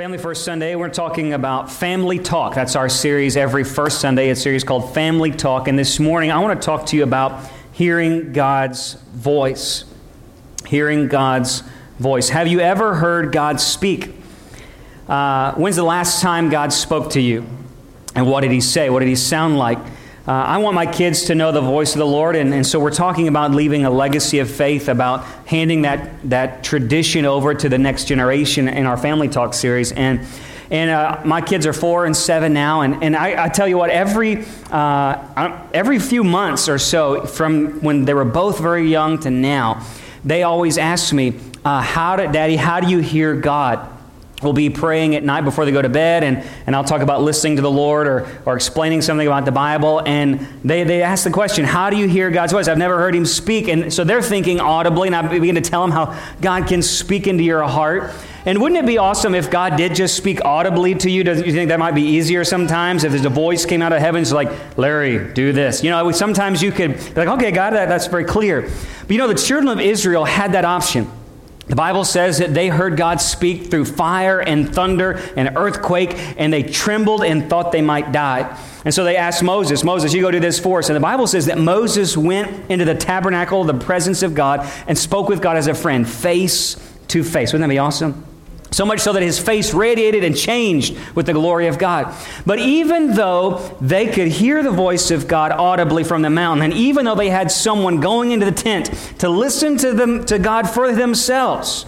Family First Sunday, we're talking about family talk. That's our series every first Sunday. It's a series called Family Talk. And this morning, I want to talk to you about hearing God's voice. Hearing God's voice. Have you ever heard God speak? Uh, when's the last time God spoke to you? And what did He say? What did He sound like? Uh, I want my kids to know the voice of the Lord, and, and so we're talking about leaving a legacy of faith, about handing that, that tradition over to the next generation in our Family Talk series. And, and uh, my kids are four and seven now, and, and I, I tell you what, every, uh, every few months or so, from when they were both very young to now, they always ask me, uh, how did, Daddy, how do you hear God? Will be praying at night before they go to bed, and, and I'll talk about listening to the Lord or, or explaining something about the Bible. And they, they ask the question, How do you hear God's voice? I've never heard him speak. And so they're thinking audibly, and I begin to tell them how God can speak into your heart. And wouldn't it be awesome if God did just speak audibly to you? Doesn't you think that might be easier sometimes? If there's a voice came out of heaven, it's like, Larry, do this. You know, sometimes you could be like, okay, God, that, that's very clear. But you know, the children of Israel had that option. The Bible says that they heard God speak through fire and thunder and earthquake, and they trembled and thought they might die. And so they asked Moses, Moses, you go do this for us. And the Bible says that Moses went into the tabernacle, the presence of God, and spoke with God as a friend, face to face. Wouldn't that be awesome? So much so that his face radiated and changed with the glory of God. But even though they could hear the voice of God audibly from the mountain, and even though they had someone going into the tent to listen to them to God for themselves,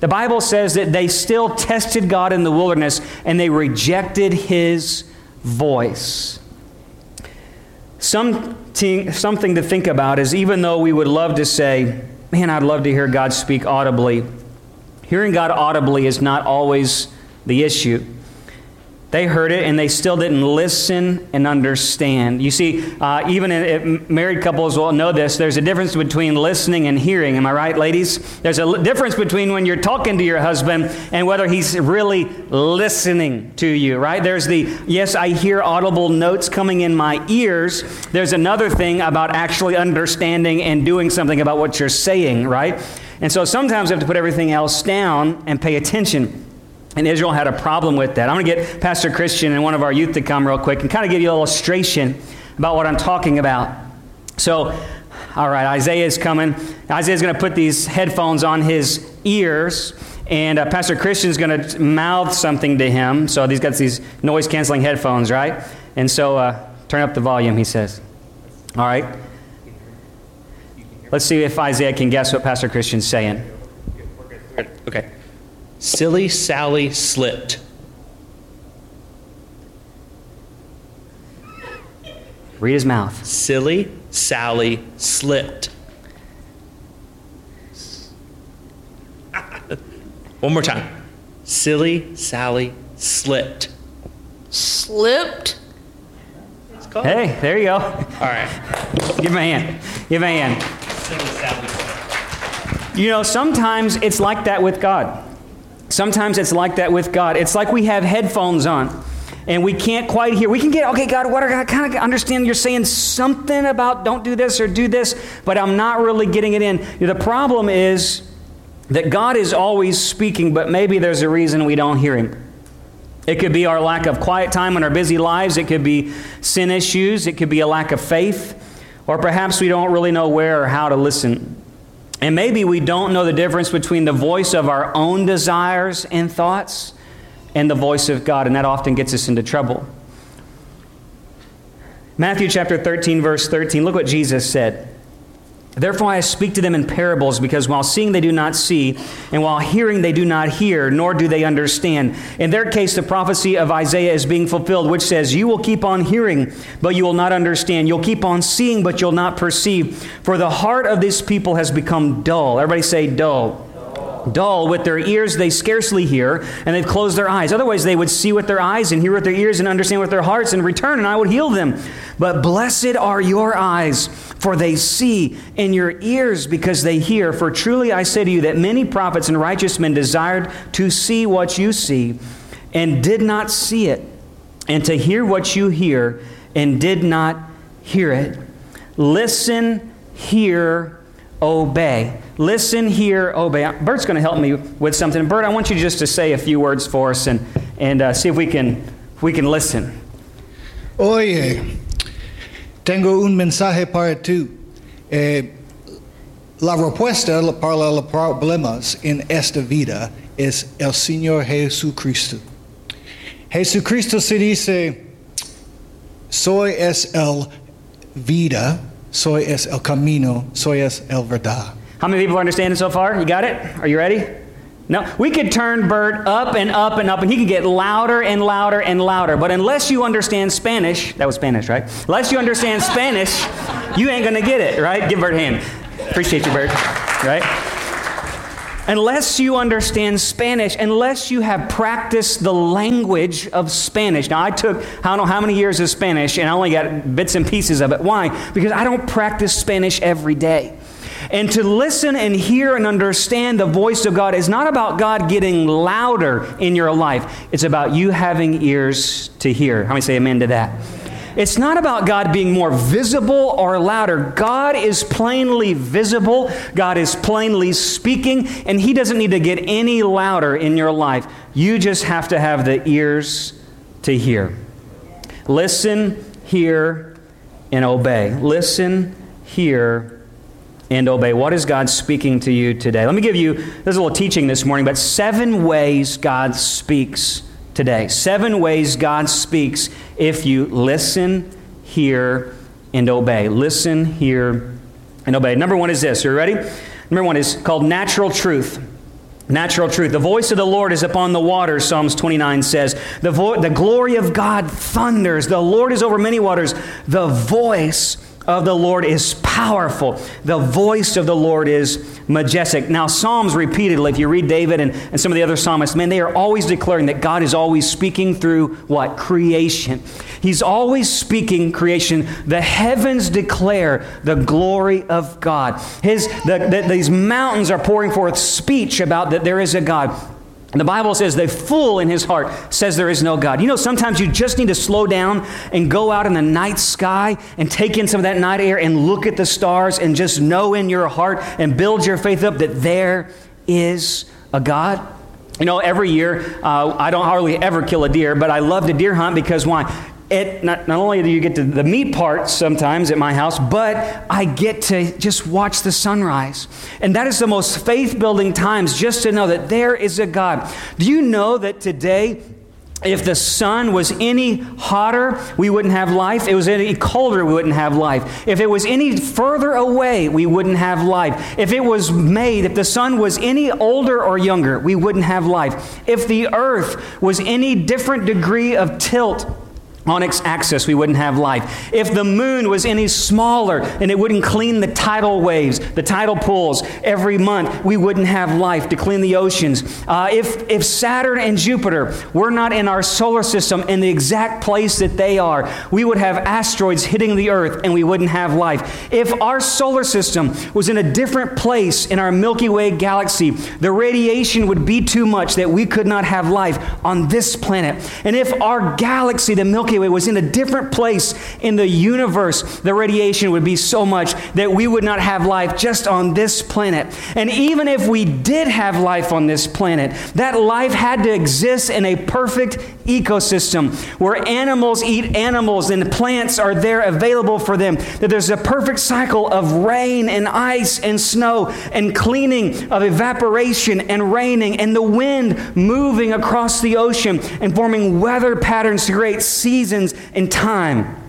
the Bible says that they still tested God in the wilderness and they rejected his voice. Something, something to think about is even though we would love to say, Man, I'd love to hear God speak audibly Hearing God audibly is not always the issue. They heard it and they still didn't listen and understand. You see, uh, even in, married couples will know this. There's a difference between listening and hearing. Am I right, ladies? There's a difference between when you're talking to your husband and whether he's really listening to you, right? There's the, yes, I hear audible notes coming in my ears. There's another thing about actually understanding and doing something about what you're saying, right? And so sometimes we have to put everything else down and pay attention. And Israel had a problem with that. I'm going to get Pastor Christian and one of our youth to come real quick and kind of give you an illustration about what I'm talking about. So, all right, Isaiah is coming. Isaiah's going to put these headphones on his ears, and uh, Pastor Christian's going to mouth something to him. So he's got these noise canceling headphones, right? And so, uh, turn up the volume, he says. All right. Let's see if Isaiah can guess what Pastor Christian's saying. Okay. Silly Sally slipped. Read his mouth. Silly Sally slipped. One more time. Silly Sally slipped. Slipped? Hey, there you go. All right. Give him a hand. Give him a hand. You know, sometimes it's like that with God. Sometimes it's like that with God. It's like we have headphones on and we can't quite hear. We can get, okay, God, what are, I kind of understand you're saying something about don't do this or do this, but I'm not really getting it in. The problem is that God is always speaking, but maybe there's a reason we don't hear Him. It could be our lack of quiet time in our busy lives. It could be sin issues. It could be a lack of faith. Or perhaps we don't really know where or how to listen. And maybe we don't know the difference between the voice of our own desires and thoughts and the voice of God, and that often gets us into trouble. Matthew chapter 13, verse 13, look what Jesus said. Therefore, I speak to them in parables, because while seeing they do not see, and while hearing they do not hear, nor do they understand. In their case, the prophecy of Isaiah is being fulfilled, which says, You will keep on hearing, but you will not understand. You'll keep on seeing, but you'll not perceive. For the heart of this people has become dull. Everybody say, dull dull. With their ears, they scarcely hear, and they've closed their eyes. Otherwise, they would see with their eyes and hear with their ears and understand with their hearts and return, and I would heal them. But blessed are your eyes, for they see, and your ears, because they hear. For truly I say to you that many prophets and righteous men desired to see what you see, and did not see it, and to hear what you hear, and did not hear it. Listen, hear, obey. Listen, hear, obey. Bert's going to help me with something. Bert, I want you just to say a few words for us and, and uh, see if we can, if we can listen. Oye, tengo un mensaje para tú. Eh, la respuesta para los problemas en esta vida es el Señor Jesucristo. Jesucristo se dice, soy es el vida, soy es el camino, soy es el verdad. How many people are understanding so far? You got it? Are you ready? No, we could turn Bert up and up and up, and he could get louder and louder and louder. But unless you understand Spanish, that was Spanish, right? Unless you understand Spanish, you ain't gonna get it, right? Give Bert a hand. Appreciate you, Bert. Right? Unless you understand Spanish, unless you have practiced the language of Spanish. Now, I took I don't know how many years of Spanish, and I only got bits and pieces of it. Why? Because I don't practice Spanish every day. And to listen and hear and understand the voice of God is not about God getting louder in your life. It's about you having ears to hear. How many say amen to that? It's not about God being more visible or louder. God is plainly visible, God is plainly speaking, and He doesn't need to get any louder in your life. You just have to have the ears to hear. Listen, hear, and obey. Listen, hear, and obey. What is God speaking to you today? Let me give you, a little teaching this morning, but seven ways God speaks today. Seven ways God speaks if you listen, hear, and obey. Listen, hear, and obey. Number one is this. Are you ready? Number one is called natural truth. Natural truth. The voice of the Lord is upon the waters, Psalms 29 says. The, vo- the glory of God thunders. The Lord is over many waters. The voice of the Lord is powerful. The voice of the Lord is majestic. Now, Psalms repeatedly, if you read David and, and some of the other psalmists, man, they are always declaring that God is always speaking through what? Creation. He's always speaking creation. The heavens declare the glory of God. His, the, the, these mountains are pouring forth speech about that there is a God. The Bible says the fool in his heart says there is no God. You know, sometimes you just need to slow down and go out in the night sky and take in some of that night air and look at the stars and just know in your heart and build your faith up that there is a God. You know, every year, uh, I don't hardly ever kill a deer, but I love to deer hunt because why? It not, not only do you get to the meat part sometimes at my house, but I get to just watch the sunrise. And that is the most faith building times just to know that there is a God. Do you know that today, if the sun was any hotter, we wouldn't have life. If it was any colder, we wouldn't have life. If it was any further away, we wouldn't have life. If it was made, if the sun was any older or younger, we wouldn't have life. If the earth was any different degree of tilt, on its axis, we wouldn't have life. If the moon was any smaller and it wouldn't clean the tidal waves, the tidal pools every month, we wouldn't have life to clean the oceans. Uh, if, if Saturn and Jupiter were not in our solar system in the exact place that they are, we would have asteroids hitting the Earth and we wouldn't have life. If our solar system was in a different place in our Milky Way galaxy, the radiation would be too much that we could not have life on this planet. And if our galaxy, the Milky Way was in a different place in the universe, the radiation would be so much that we would not have life just on this planet. And even if we did have life on this planet, that life had to exist in a perfect ecosystem where animals eat animals and plants are there available for them. That there's a perfect cycle of rain and ice and snow and cleaning of evaporation and raining and the wind moving across the ocean and forming weather patterns to create seasons and time.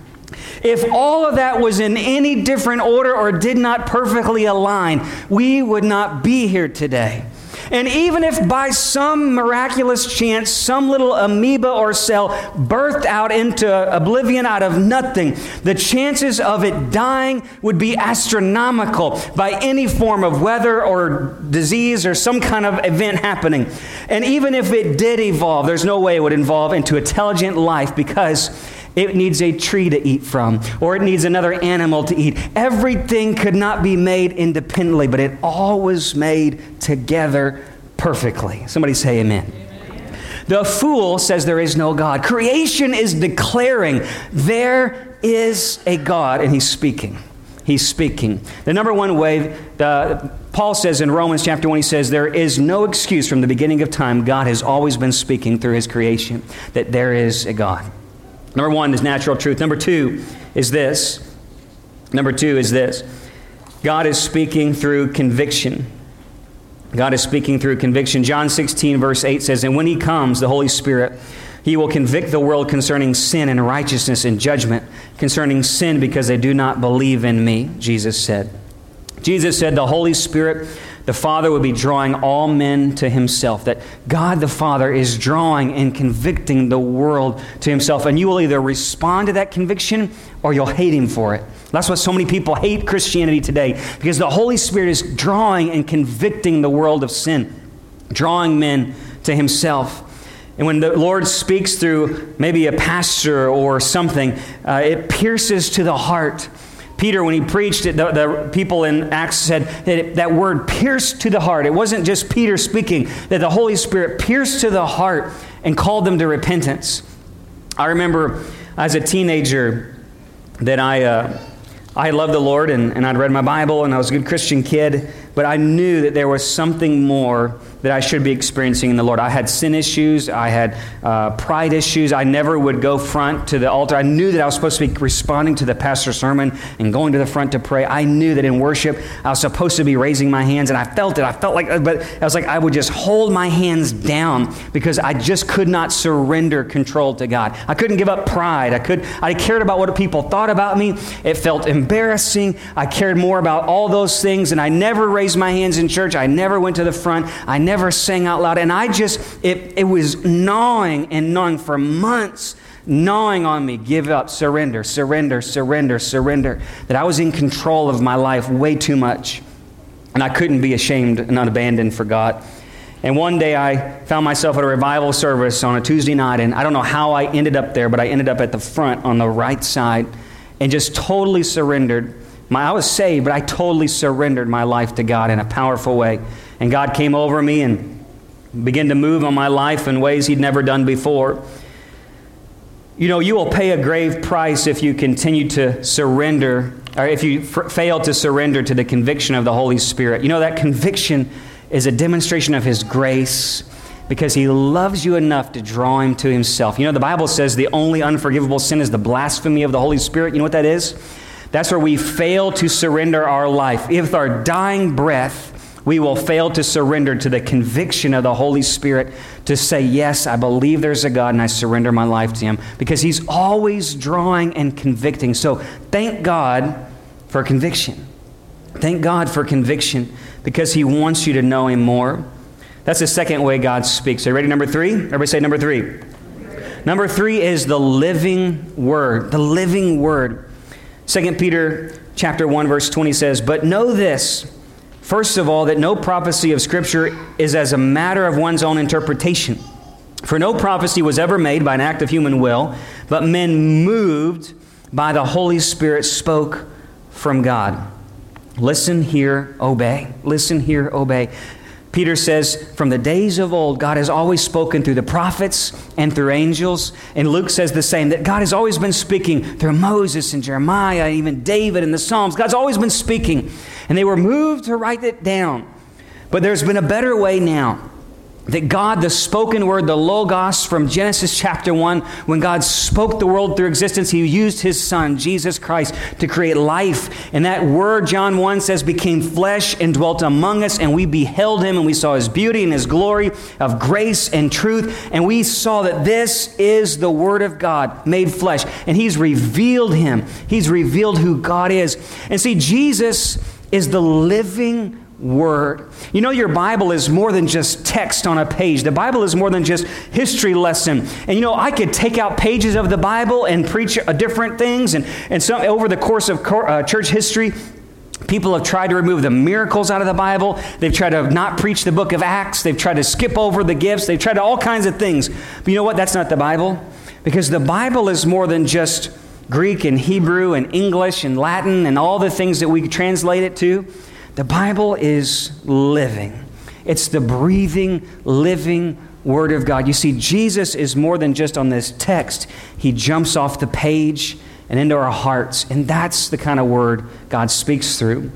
If all of that was in any different order or did not perfectly align, we would not be here today. And even if by some miraculous chance some little amoeba or cell birthed out into oblivion out of nothing, the chances of it dying would be astronomical by any form of weather or disease or some kind of event happening. And even if it did evolve, there's no way it would evolve into intelligent life because it needs a tree to eat from, or it needs another animal to eat. Everything could not be made independently, but it all was made together perfectly. Somebody say amen. The fool says there is no God. Creation is declaring there is a God, and he's speaking. he's speaking. The number one way, the, Paul says in Romans chapter 1, he says, There is no excuse from the beginning of time. God has always been speaking through his creation, that there is a God. Number one is natural truth. Number two is this. Number two is this God is speaking through conviction. God is speaking through conviction. John 16, verse 8 says, And when he comes, the Holy Spirit, he will convict the world concerning sin and righteousness and judgment, concerning sin because they do not believe in me, Jesus said. Jesus said the Holy Spirit, the Father, would be drawing all men to himself. That God the Father is drawing and convicting the world to himself. And you will either respond to that conviction or you'll hate him for it. That's why so many people hate Christianity today, because the Holy Spirit is drawing and convicting the world of sin, drawing men to himself. And when the Lord speaks through maybe a pastor or something, uh, it pierces to the heart. Peter, when he preached it, the, the people in Acts said that it, that word pierced to the heart. It wasn't just Peter speaking, that the Holy Spirit pierced to the heart and called them to repentance. I remember as a teenager that I, uh, I loved the Lord and, and I'd read my Bible and I was a good Christian kid, but I knew that there was something more that I should be experiencing in the Lord. I had sin issues, I had uh, pride issues. I never would go front to the altar. I knew that I was supposed to be responding to the pastor's sermon and going to the front to pray. I knew that in worship I was supposed to be raising my hands, and I felt it. I felt like, but I was like, I would just hold my hands down because I just could not surrender control to God. I couldn't give up pride. I could. I cared about what people thought about me. It felt embarrassing. I cared more about all those things, and I never raised my hands in church. I never went to the front. I never sang out loud. And I just, it, it was gnawing and gnawing for months, gnawing on me. Give up, surrender, surrender, surrender, surrender. That I was in control of my life way too much. And I couldn't be ashamed and unabandoned for God. And one day I found myself at a revival service on a Tuesday night, and I don't know how I ended up there, but I ended up at the front on the right side and just totally surrendered. My, I was saved, but I totally surrendered my life to God in a powerful way. And God came over me and began to move on my life in ways he'd never done before. You know, you will pay a grave price if you continue to surrender, or if you f- fail to surrender to the conviction of the Holy Spirit. You know, that conviction is a demonstration of his grace because he loves you enough to draw him to himself. You know, the Bible says the only unforgivable sin is the blasphemy of the Holy Spirit. You know what that is? That's where we fail to surrender our life. If our dying breath, we will fail to surrender to the conviction of the Holy Spirit to say, Yes, I believe there's a God and I surrender my life to Him because He's always drawing and convicting. So thank God for conviction. Thank God for conviction because He wants you to know Him more. That's the second way God speaks. Are you ready? Number three? Everybody say number three. Number three is the living word. The living word. 2 Peter chapter 1 verse 20 says, "But know this, First of all, that no prophecy of Scripture is as a matter of one's own interpretation. For no prophecy was ever made by an act of human will, but men moved by the Holy Spirit spoke from God. Listen, hear, obey. Listen, hear, obey. Peter says, from the days of old, God has always spoken through the prophets and through angels. And Luke says the same, that God has always been speaking through Moses and Jeremiah, even David and the Psalms. God's always been speaking. And they were moved to write it down. But there's been a better way now that God, the spoken word, the Logos from Genesis chapter 1, when God spoke the world through existence, He used His Son, Jesus Christ, to create life. And that word, John 1 says, became flesh and dwelt among us, and we beheld Him, and we saw His beauty and His glory of grace and truth. And we saw that this is the Word of God made flesh. And He's revealed Him, He's revealed who God is. And see, Jesus is the living Word. You know, your Bible is more than just text on a page. The Bible is more than just history lesson. And you know, I could take out pages of the Bible and preach different things. And, and some, over the course of uh, church history, People have tried to remove the miracles out of the Bible. They've tried to not preach the book of Acts. They've tried to skip over the gifts. They've tried all kinds of things. But you know what? That's not the Bible. Because the Bible is more than just Greek and Hebrew and English and Latin and all the things that we translate it to. The Bible is living, it's the breathing, living Word of God. You see, Jesus is more than just on this text, He jumps off the page and into our hearts. And that's the kind of word God speaks through.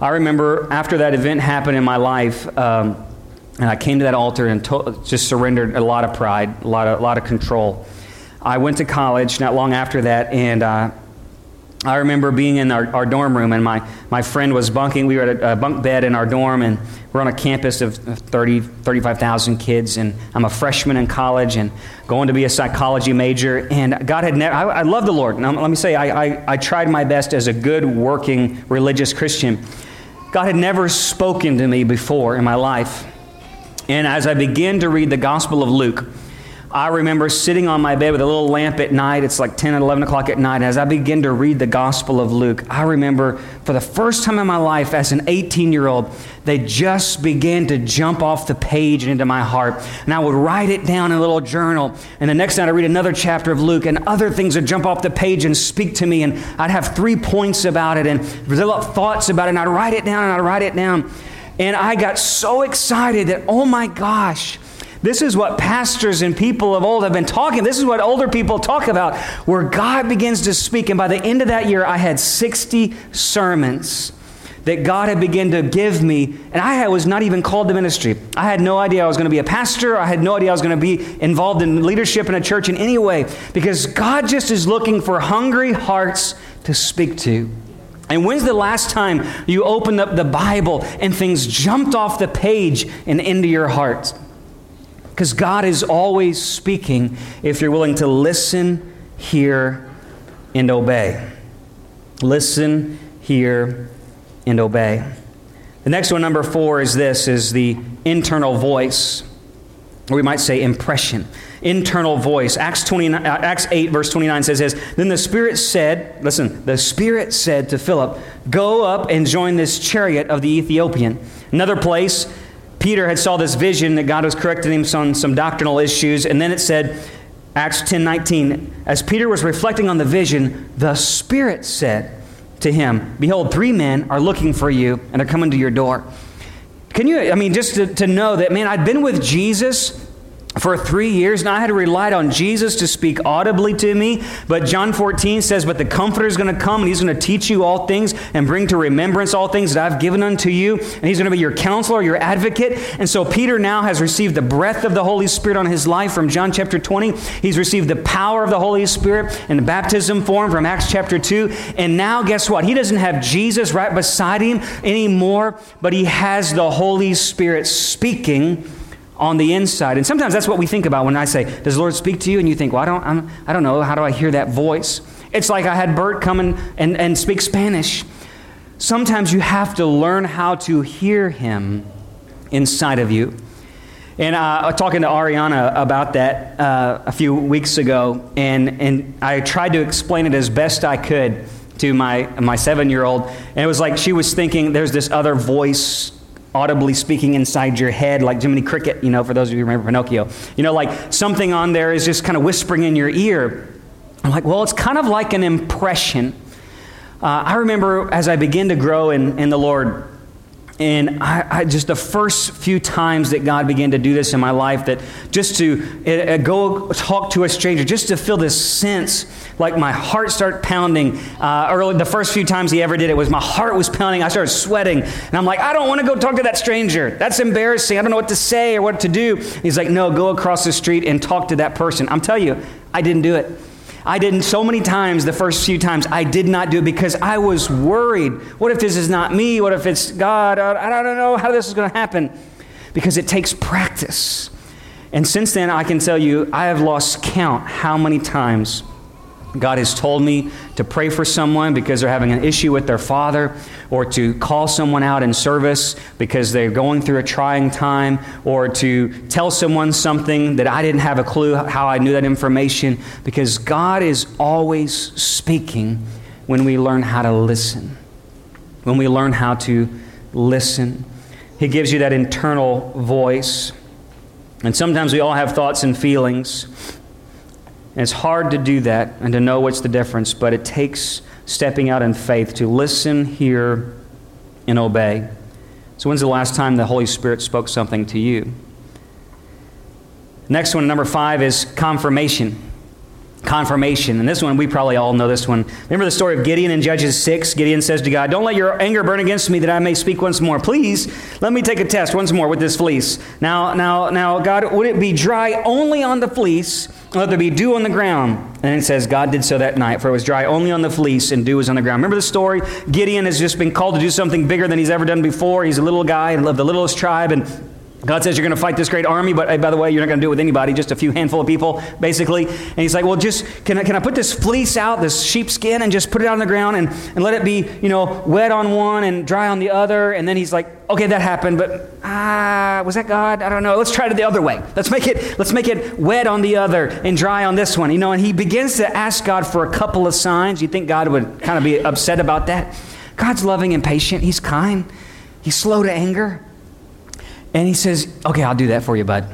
I remember after that event happened in my life, um, and I came to that altar and to- just surrendered a lot of pride, a lot of, a lot of control. I went to college not long after that, and uh, I remember being in our, our, dorm room, and my, my friend was bunking. We were at a, bunk bed in our dorm, and we're on a campus of 30, 35,000 kids, and I'm a freshman in college and going to be a psychology major. And God had never, I, I love the Lord. Now, let me say, I, I, I tried my best as a good, working, religious Christian. God had never spoken to me before in my life. And as I began to read the Gospel of Luke, I remember sitting on my bed with a little lamp at night. It's like 10 and 11 o'clock at night. As I begin to read the Gospel of Luke, I remember for the first time in my life as an 18 year old, they just began to jump off the page and into my heart. And I would write it down in a little journal. And the next night I'd read another chapter of Luke, and other things would jump off the page and speak to me. And I'd have three points about it and develop thoughts about it. And I'd write it down and I'd write it down. And I got so excited that, oh my gosh, this is what pastors and people of old have been talking. This is what older people talk about, where God begins to speak. And by the end of that year, I had 60 sermons that God had begun to give me, and I was not even called to ministry. I had no idea I was going to be a pastor. I had no idea I was going to be involved in leadership in a church in any way, because God just is looking for hungry hearts to speak to. And when's the last time you opened up the Bible and things jumped off the page and into your heart? Because God is always speaking if you're willing to listen, hear, and obey. Listen, hear, and obey. The next one, number four, is this is the internal voice, or we might say impression internal voice. Acts, 29, uh, Acts 8, verse 29 says this Then the Spirit said, listen, the Spirit said to Philip, Go up and join this chariot of the Ethiopian. Another place, Peter had saw this vision that God was correcting him on some doctrinal issues, and then it said, Acts 10 19, as Peter was reflecting on the vision, the Spirit said to him, Behold, three men are looking for you, and they're coming to your door. Can you, I mean, just to, to know that, man, I'd been with Jesus for three years now, I had relied on Jesus to speak audibly to me. But John 14 says, But the Comforter is going to come, and he's going to teach you all things and bring to remembrance all things that I've given unto you. And he's going to be your counselor, your advocate. And so Peter now has received the breath of the Holy Spirit on his life from John chapter 20. He's received the power of the Holy Spirit in the baptism form from Acts chapter 2. And now, guess what? He doesn't have Jesus right beside him anymore, but he has the Holy Spirit speaking on the inside. And sometimes that's what we think about when I say, Does the Lord speak to you? And you think, Well, I don't, I'm, I do not know. How do I hear that voice? It's like I had Bert come and, and, and speak Spanish. Sometimes you have to learn how to hear him inside of you. And uh, talking to Ariana about that uh, a few weeks ago, and, and I tried to explain it as best I could to my, my seven year old. And it was like she was thinking there's this other voice audibly speaking inside your head, like Jiminy Cricket, you know, for those of you who remember Pinocchio. You know, like something on there is just kind of whispering in your ear. I'm like, well, it's kind of like an impression. Uh, I remember as I began to grow in, in the Lord, and I, I, just the first few times that God began to do this in my life, that just to uh, go talk to a stranger, just to feel this sense, like my heart started pounding. Uh, early, the first few times He ever did it was my heart was pounding. I started sweating, and I'm like, I don't want to go talk to that stranger. That's embarrassing. I don't know what to say or what to do. He's like, No, go across the street and talk to that person. I'm telling you, I didn't do it. I didn't so many times, the first few times, I did not do it because I was worried. What if this is not me? What if it's God? I don't know how this is going to happen. Because it takes practice. And since then, I can tell you, I have lost count how many times God has told me to pray for someone because they're having an issue with their father, or to call someone out in service because they're going through a trying time, or to tell someone something that I didn't have a clue how I knew that information, because God is always speaking when we learn how to listen. When we learn how to listen, He gives you that internal voice. And sometimes we all have thoughts and feelings. And it's hard to do that and to know what's the difference, but it takes stepping out in faith to listen, hear, and obey. So, when's the last time the Holy Spirit spoke something to you? Next one, number five, is confirmation. confirmation. And this one, we probably all know this one. Remember the story of Gideon in Judges 6? Gideon says to God, Don't let your anger burn against me that I may speak once more. Please, let me take a test once more with this fleece. Now, now, now, God, would it be dry only on the fleece? Let there be dew on the ground. And it says, God did so that night, for it was dry only on the fleece and dew was on the ground. Remember the story? Gideon has just been called to do something bigger than he's ever done before. He's a little guy and of the littlest tribe, and God says you're going to fight this great army, but by the way, you're not going to do it with anybody, just a few handful of people, basically. And he's like, well, just can I, can I put this fleece out, this sheepskin, and just put it on the ground and, and let it be, you know, wet on one and dry on the other? And then he's like, okay, that happened, but ah, was that God? I don't know. Let's try it the other way. Let's make it let's make it wet on the other and dry on this one. You know, and he begins to ask God for a couple of signs. You think God would kind of be upset about that? God's loving and patient. He's kind. He's slow to anger. And he says, Okay, I'll do that for you, bud.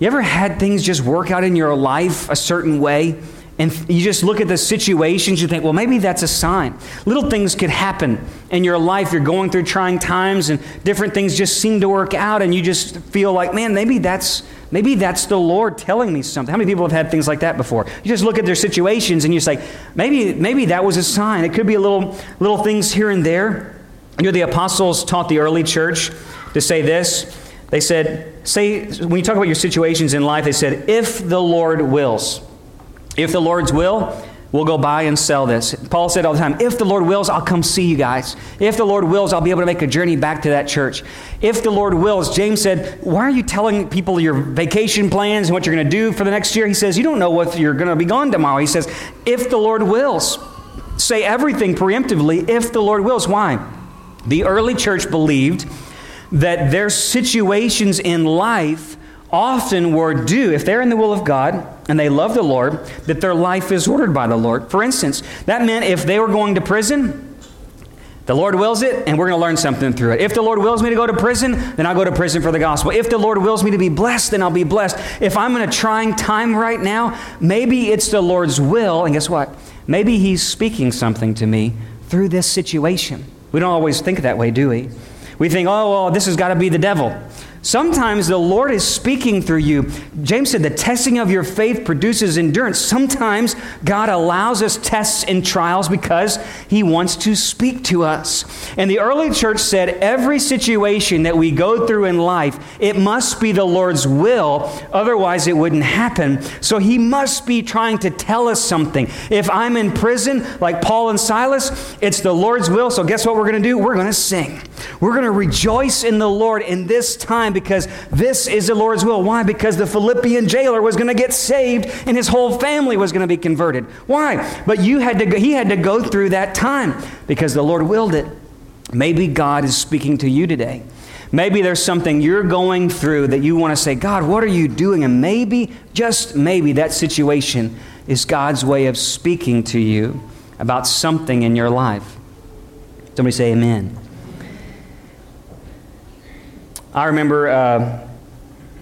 You ever had things just work out in your life a certain way? And you just look at the situations, you think, well, maybe that's a sign. Little things could happen in your life. You're going through trying times, and different things just seem to work out, and you just feel like, man, maybe that's maybe that's the Lord telling me something. How many people have had things like that before? You just look at their situations and you say, maybe maybe that was a sign. It could be a little little things here and there. You know, the apostles taught the early church to say this. They said, say, when you talk about your situations in life, they said, if the Lord wills. If the Lord's will, we'll go buy and sell this. Paul said all the time, if the Lord wills, I'll come see you guys. If the Lord wills, I'll be able to make a journey back to that church. If the Lord wills, James said, why are you telling people your vacation plans and what you're going to do for the next year? He says, you don't know what you're going to be gone tomorrow. He says, if the Lord wills. Say everything preemptively, if the Lord wills. Why? The early church believed that their situations in life often were due, if they're in the will of God and they love the Lord, that their life is ordered by the Lord. For instance, that meant if they were going to prison, the Lord wills it, and we're going to learn something through it. If the Lord wills me to go to prison, then I'll go to prison for the gospel. If the Lord wills me to be blessed, then I'll be blessed. If I'm in a trying time right now, maybe it's the Lord's will, and guess what? Maybe He's speaking something to me through this situation. We don't always think that way, do we? We think, oh, well, this has got to be the devil. Sometimes the Lord is speaking through you. James said the testing of your faith produces endurance. Sometimes God allows us tests and trials because He wants to speak to us. And the early church said every situation that we go through in life, it must be the Lord's will, otherwise, it wouldn't happen. So He must be trying to tell us something. If I'm in prison, like Paul and Silas, it's the Lord's will. So guess what we're going to do? We're going to sing. We're going to rejoice in the Lord in this time because this is the Lord's will. Why? Because the Philippian jailer was going to get saved and his whole family was going to be converted. Why? But you had to go, he had to go through that time because the Lord willed it. Maybe God is speaking to you today. Maybe there's something you're going through that you want to say, God, what are you doing? And maybe, just maybe, that situation is God's way of speaking to you about something in your life. Somebody say, Amen. I remember uh,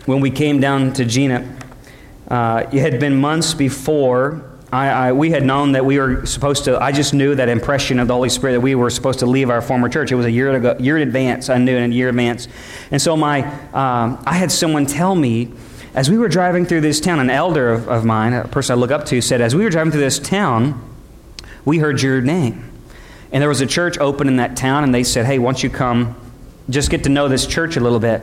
when we came down to Jena, uh, it had been months before. I, I, we had known that we were supposed to, I just knew that impression of the Holy Spirit that we were supposed to leave our former church. It was a year, ago, year in advance. I knew in a year in advance. And so my, um, I had someone tell me, as we were driving through this town, an elder of, of mine, a person I look up to, said, as we were driving through this town, we heard your name. And there was a church open in that town, and they said, hey, why don't you come just get to know this church a little bit.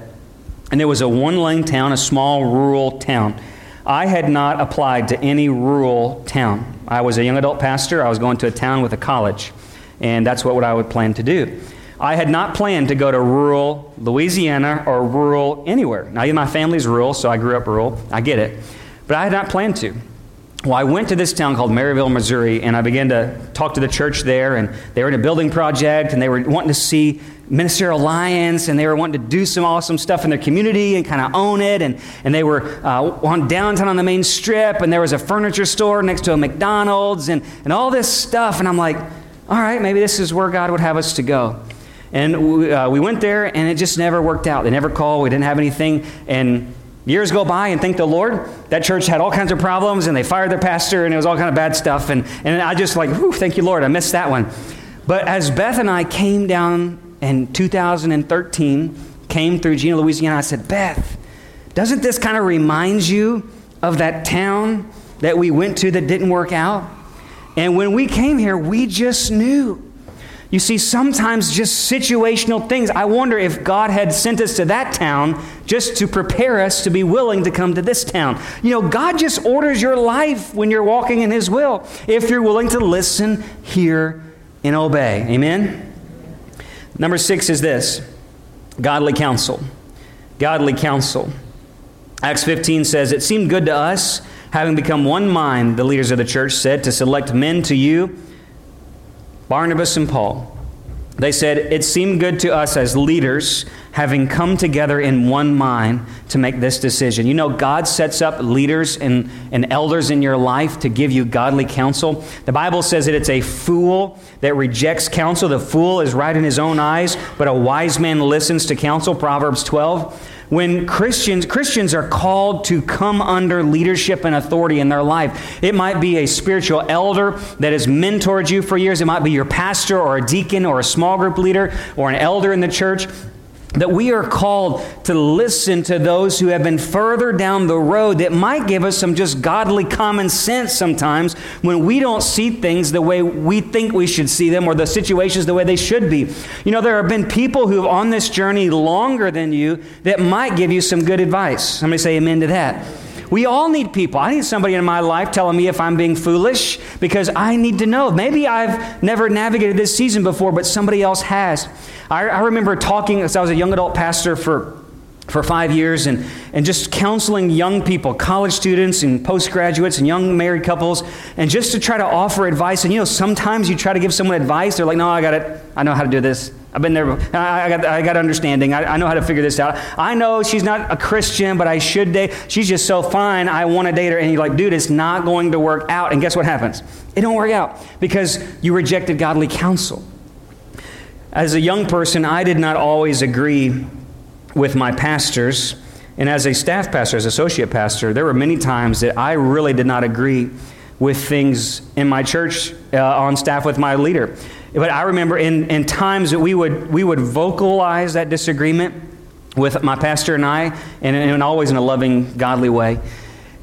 And it was a one lane town, a small rural town. I had not applied to any rural town. I was a young adult pastor. I was going to a town with a college, and that's what I would plan to do. I had not planned to go to rural Louisiana or rural anywhere. Now, my family's rural, so I grew up rural. I get it. But I had not planned to. Well, I went to this town called Maryville, Missouri, and I began to talk to the church there, and they were in a building project, and they were wanting to see Ministerial Alliance, and they were wanting to do some awesome stuff in their community and kind of own it. And, and they were uh, on downtown on the main strip, and there was a furniture store next to a McDonald's, and, and all this stuff. And I'm like, all right, maybe this is where God would have us to go. And we, uh, we went there, and it just never worked out. They never called, we didn't have anything. And years go by, and thank the Lord, that church had all kinds of problems, and they fired their pastor, and it was all kind of bad stuff. And, and I just like, thank you, Lord, I missed that one. But as Beth and I came down in 2013 came through Jena, Louisiana. I said, Beth, doesn't this kind of remind you of that town that we went to that didn't work out. And when we came here, we just knew. You see, sometimes just situational things. I wonder if God had sent us to that town just to prepare us to be willing to come to this town. You know, God just orders your life when you're walking in His will, if you're willing to listen, hear, and obey. Amen? Number six is this godly counsel. Godly counsel. Acts 15 says, It seemed good to us, having become one mind, the leaders of the church said, to select men to you Barnabas and Paul. They said, It seemed good to us as leaders, having come together in one mind to make this decision. You know, God sets up leaders and, and elders in your life to give you godly counsel. The Bible says that it's a fool that rejects counsel. The fool is right in his own eyes, but a wise man listens to counsel. Proverbs 12 when Christians Christians are called to come under leadership and authority in their life. It might be a spiritual elder that has mentored you for years. It might be your pastor or a deacon or a small group leader or an elder in the church that we are called to listen to those who have been further down the road that might give us some just godly common sense sometimes when we don't see things the way we think we should see them or the situations the way they should be. You know, there have been people who have on this journey longer than you that might give you some good advice. Somebody say amen to that. We all need people. I need somebody in my life telling me if I'm being foolish because I need to know. Maybe I've never navigated this season before, but somebody else has. I, I remember talking as I was a young adult pastor for for five years and, and just counseling young people, college students and postgraduates and young married couples, and just to try to offer advice. And you know, sometimes you try to give someone advice, they're like, no, I got it. I know how to do this. I've been there. I got, I got understanding. I, I know how to figure this out. I know she's not a Christian, but I should date. She's just so fine. I want to date her. And you're like, dude, it's not going to work out. And guess what happens? It don't work out because you rejected godly counsel. As a young person, I did not always agree with my pastors. And as a staff pastor, as associate pastor, there were many times that I really did not agree with things in my church uh, on staff with my leader. But I remember in, in times that we would, we would vocalize that disagreement with my pastor and I, and, and always in a loving, godly way.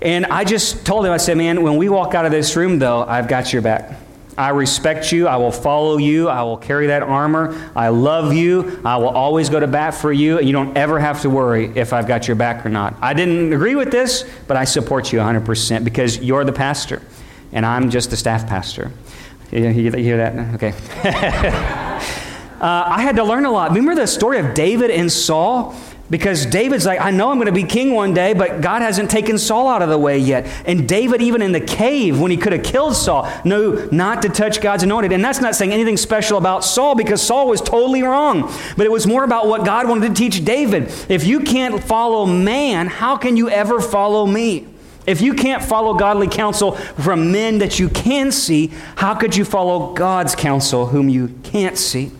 And I just told him, I said, man, when we walk out of this room, though, I've got your back. I respect you. I will follow you. I will carry that armor. I love you. I will always go to bat for you. And you don't ever have to worry if I've got your back or not. I didn't agree with this, but I support you 100% because you're the pastor and I'm just the staff pastor. You, you hear that? Okay. uh, I had to learn a lot. Remember the story of David and Saul? Because David's like, I know I'm going to be king one day, but God hasn't taken Saul out of the way yet. And David, even in the cave, when he could have killed Saul, knew not to touch God's anointed. And that's not saying anything special about Saul because Saul was totally wrong. But it was more about what God wanted to teach David. If you can't follow man, how can you ever follow me? If you can't follow godly counsel from men that you can see, how could you follow God's counsel whom you can't see?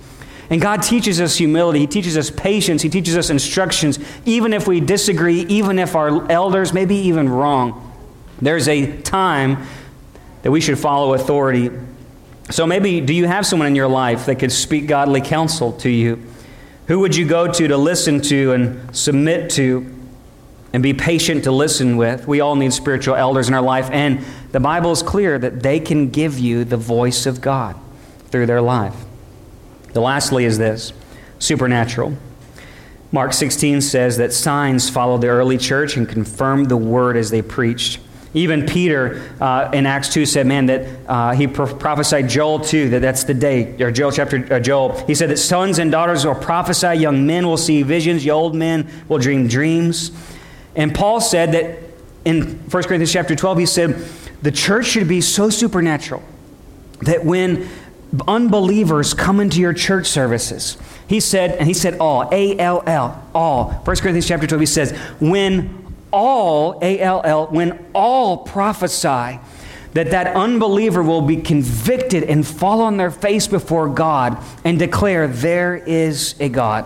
And God teaches us humility. He teaches us patience. He teaches us instructions, even if we disagree, even if our elders may be even wrong. There's a time that we should follow authority. So maybe, do you have someone in your life that could speak godly counsel to you? Who would you go to to listen to and submit to and be patient to listen with? We all need spiritual elders in our life, and the Bible is clear that they can give you the voice of God through their life. The lastly is this supernatural. Mark 16 says that signs followed the early church and confirmed the word as they preached. Even Peter uh, in Acts 2 said, man, that uh, he pro- prophesied Joel 2, that that's the day, or Joel chapter, uh, Joel. He said that sons and daughters will prophesy, young men will see visions, old men will dream dreams. And Paul said that in 1 Corinthians chapter 12, he said, the church should be so supernatural that when unbelievers come into your church services. He said, and he said all, A L L, all. 1 Corinthians chapter 12, he says, when all, A L L, when all prophesy, that that unbeliever will be convicted and fall on their face before God and declare, there is a God.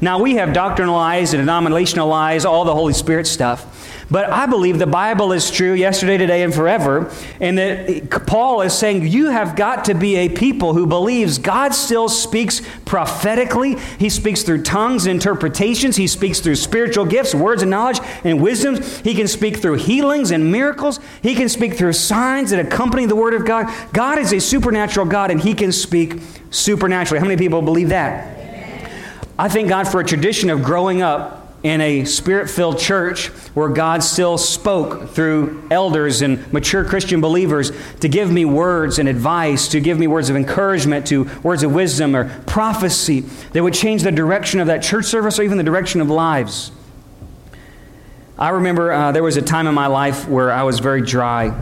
Now, we have doctrinalized and denominationalized all the Holy Spirit stuff. But I believe the Bible is true yesterday, today, and forever. And that Paul is saying you have got to be a people who believes God still speaks prophetically. He speaks through tongues interpretations. He speaks through spiritual gifts, words of knowledge, and wisdoms. He can speak through healings and miracles. He can speak through signs that accompany the Word of God. God is a supernatural God, and He can speak supernaturally. How many people believe that? I thank God for a tradition of growing up in a spirit filled church where God still spoke through elders and mature Christian believers to give me words and advice, to give me words of encouragement, to words of wisdom or prophecy that would change the direction of that church service or even the direction of lives. I remember uh, there was a time in my life where I was very dry.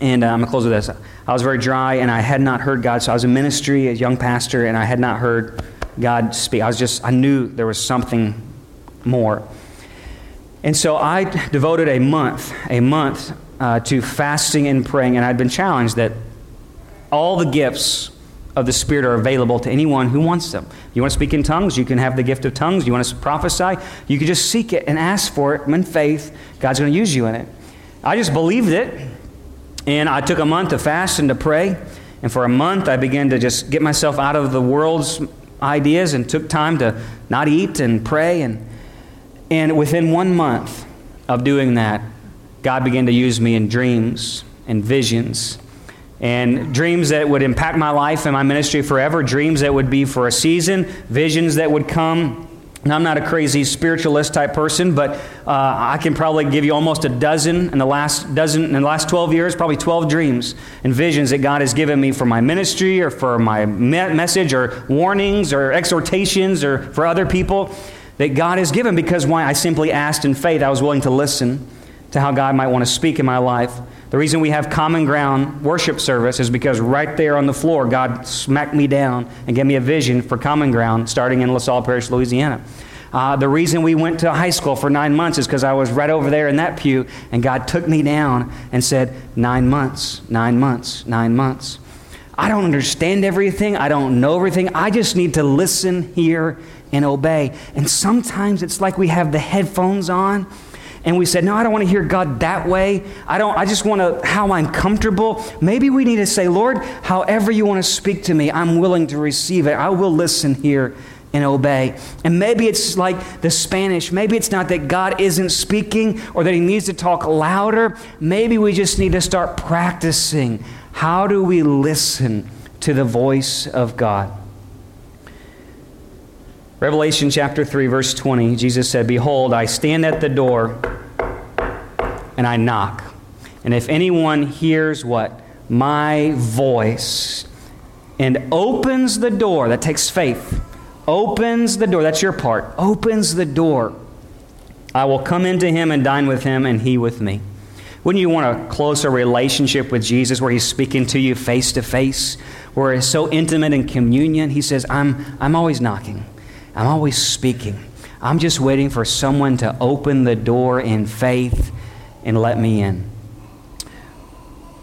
And uh, I'm going to close with this. I was very dry and I had not heard God. So I was in ministry, a young pastor, and I had not heard God speak. I was just, I knew there was something more. And so I devoted a month, a month uh, to fasting and praying, and I'd been challenged that all the gifts of the Spirit are available to anyone who wants them. You want to speak in tongues? You can have the gift of tongues. You want to prophesy? You can just seek it and ask for it in faith. God's going to use you in it. I just believed it, and I took a month to fast and to pray. And for a month, I began to just get myself out of the world's ideas and took time to not eat and pray and and within one month of doing that, God began to use me in dreams and visions. And dreams that would impact my life and my ministry forever, dreams that would be for a season, visions that would come. Now, I'm not a crazy spiritualist type person, but uh, I can probably give you almost a dozen in the last dozen in the last 12 years, probably 12 dreams and visions that God has given me for my ministry or for my me- message or warnings or exhortations or for other people that God has given because why? I simply asked in faith. I was willing to listen to how God might want to speak in my life. The reason we have common ground worship service is because right there on the floor, God smacked me down and gave me a vision for common ground starting in LaSalle Parish, Louisiana. Uh, the reason we went to high school for nine months is because I was right over there in that pew, and God took me down and said, Nine months, nine months, nine months. I don't understand everything. I don't know everything. I just need to listen, hear, and obey. And sometimes it's like we have the headphones on and we said, No, I don't want to hear God that way. I don't, I just want to, how I'm comfortable. Maybe we need to say, Lord, however you want to speak to me, I'm willing to receive it. I will listen hear and obey. And maybe it's like the Spanish. Maybe it's not that God isn't speaking or that He needs to talk louder. Maybe we just need to start practicing. How do we listen to the voice of God? Revelation chapter 3, verse 20, Jesus said, Behold, I stand at the door and I knock. And if anyone hears what? My voice and opens the door, that takes faith, opens the door, that's your part, opens the door, I will come into him and dine with him and he with me. Wouldn't you want a closer relationship with Jesus where he's speaking to you face to face, where it's so intimate in communion? He says, I'm, I'm always knocking. I'm always speaking. I'm just waiting for someone to open the door in faith and let me in.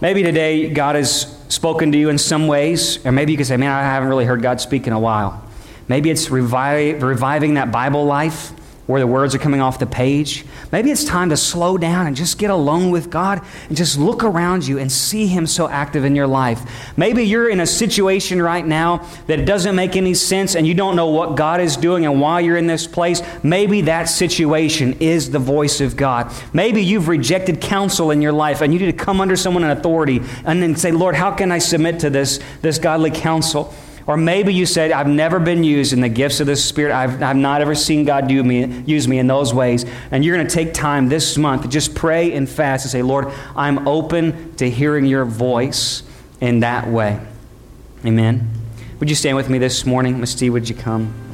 Maybe today God has spoken to you in some ways, or maybe you could say, Man, I haven't really heard God speak in a while. Maybe it's revive, reviving that Bible life where the words are coming off the page. Maybe it's time to slow down and just get alone with God and just look around you and see Him so active in your life. Maybe you're in a situation right now that doesn't make any sense and you don't know what God is doing and why you're in this place. Maybe that situation is the voice of God. Maybe you've rejected counsel in your life and you need to come under someone in authority and then say, Lord, how can I submit to this, this godly counsel? Or maybe you said, I've never been used in the gifts of the Spirit. I've, I've not ever seen God do me, use me in those ways. And you're going to take time this month to just pray and fast and say, Lord, I'm open to hearing your voice in that way. Amen. Would you stand with me this morning? Misty, would you come?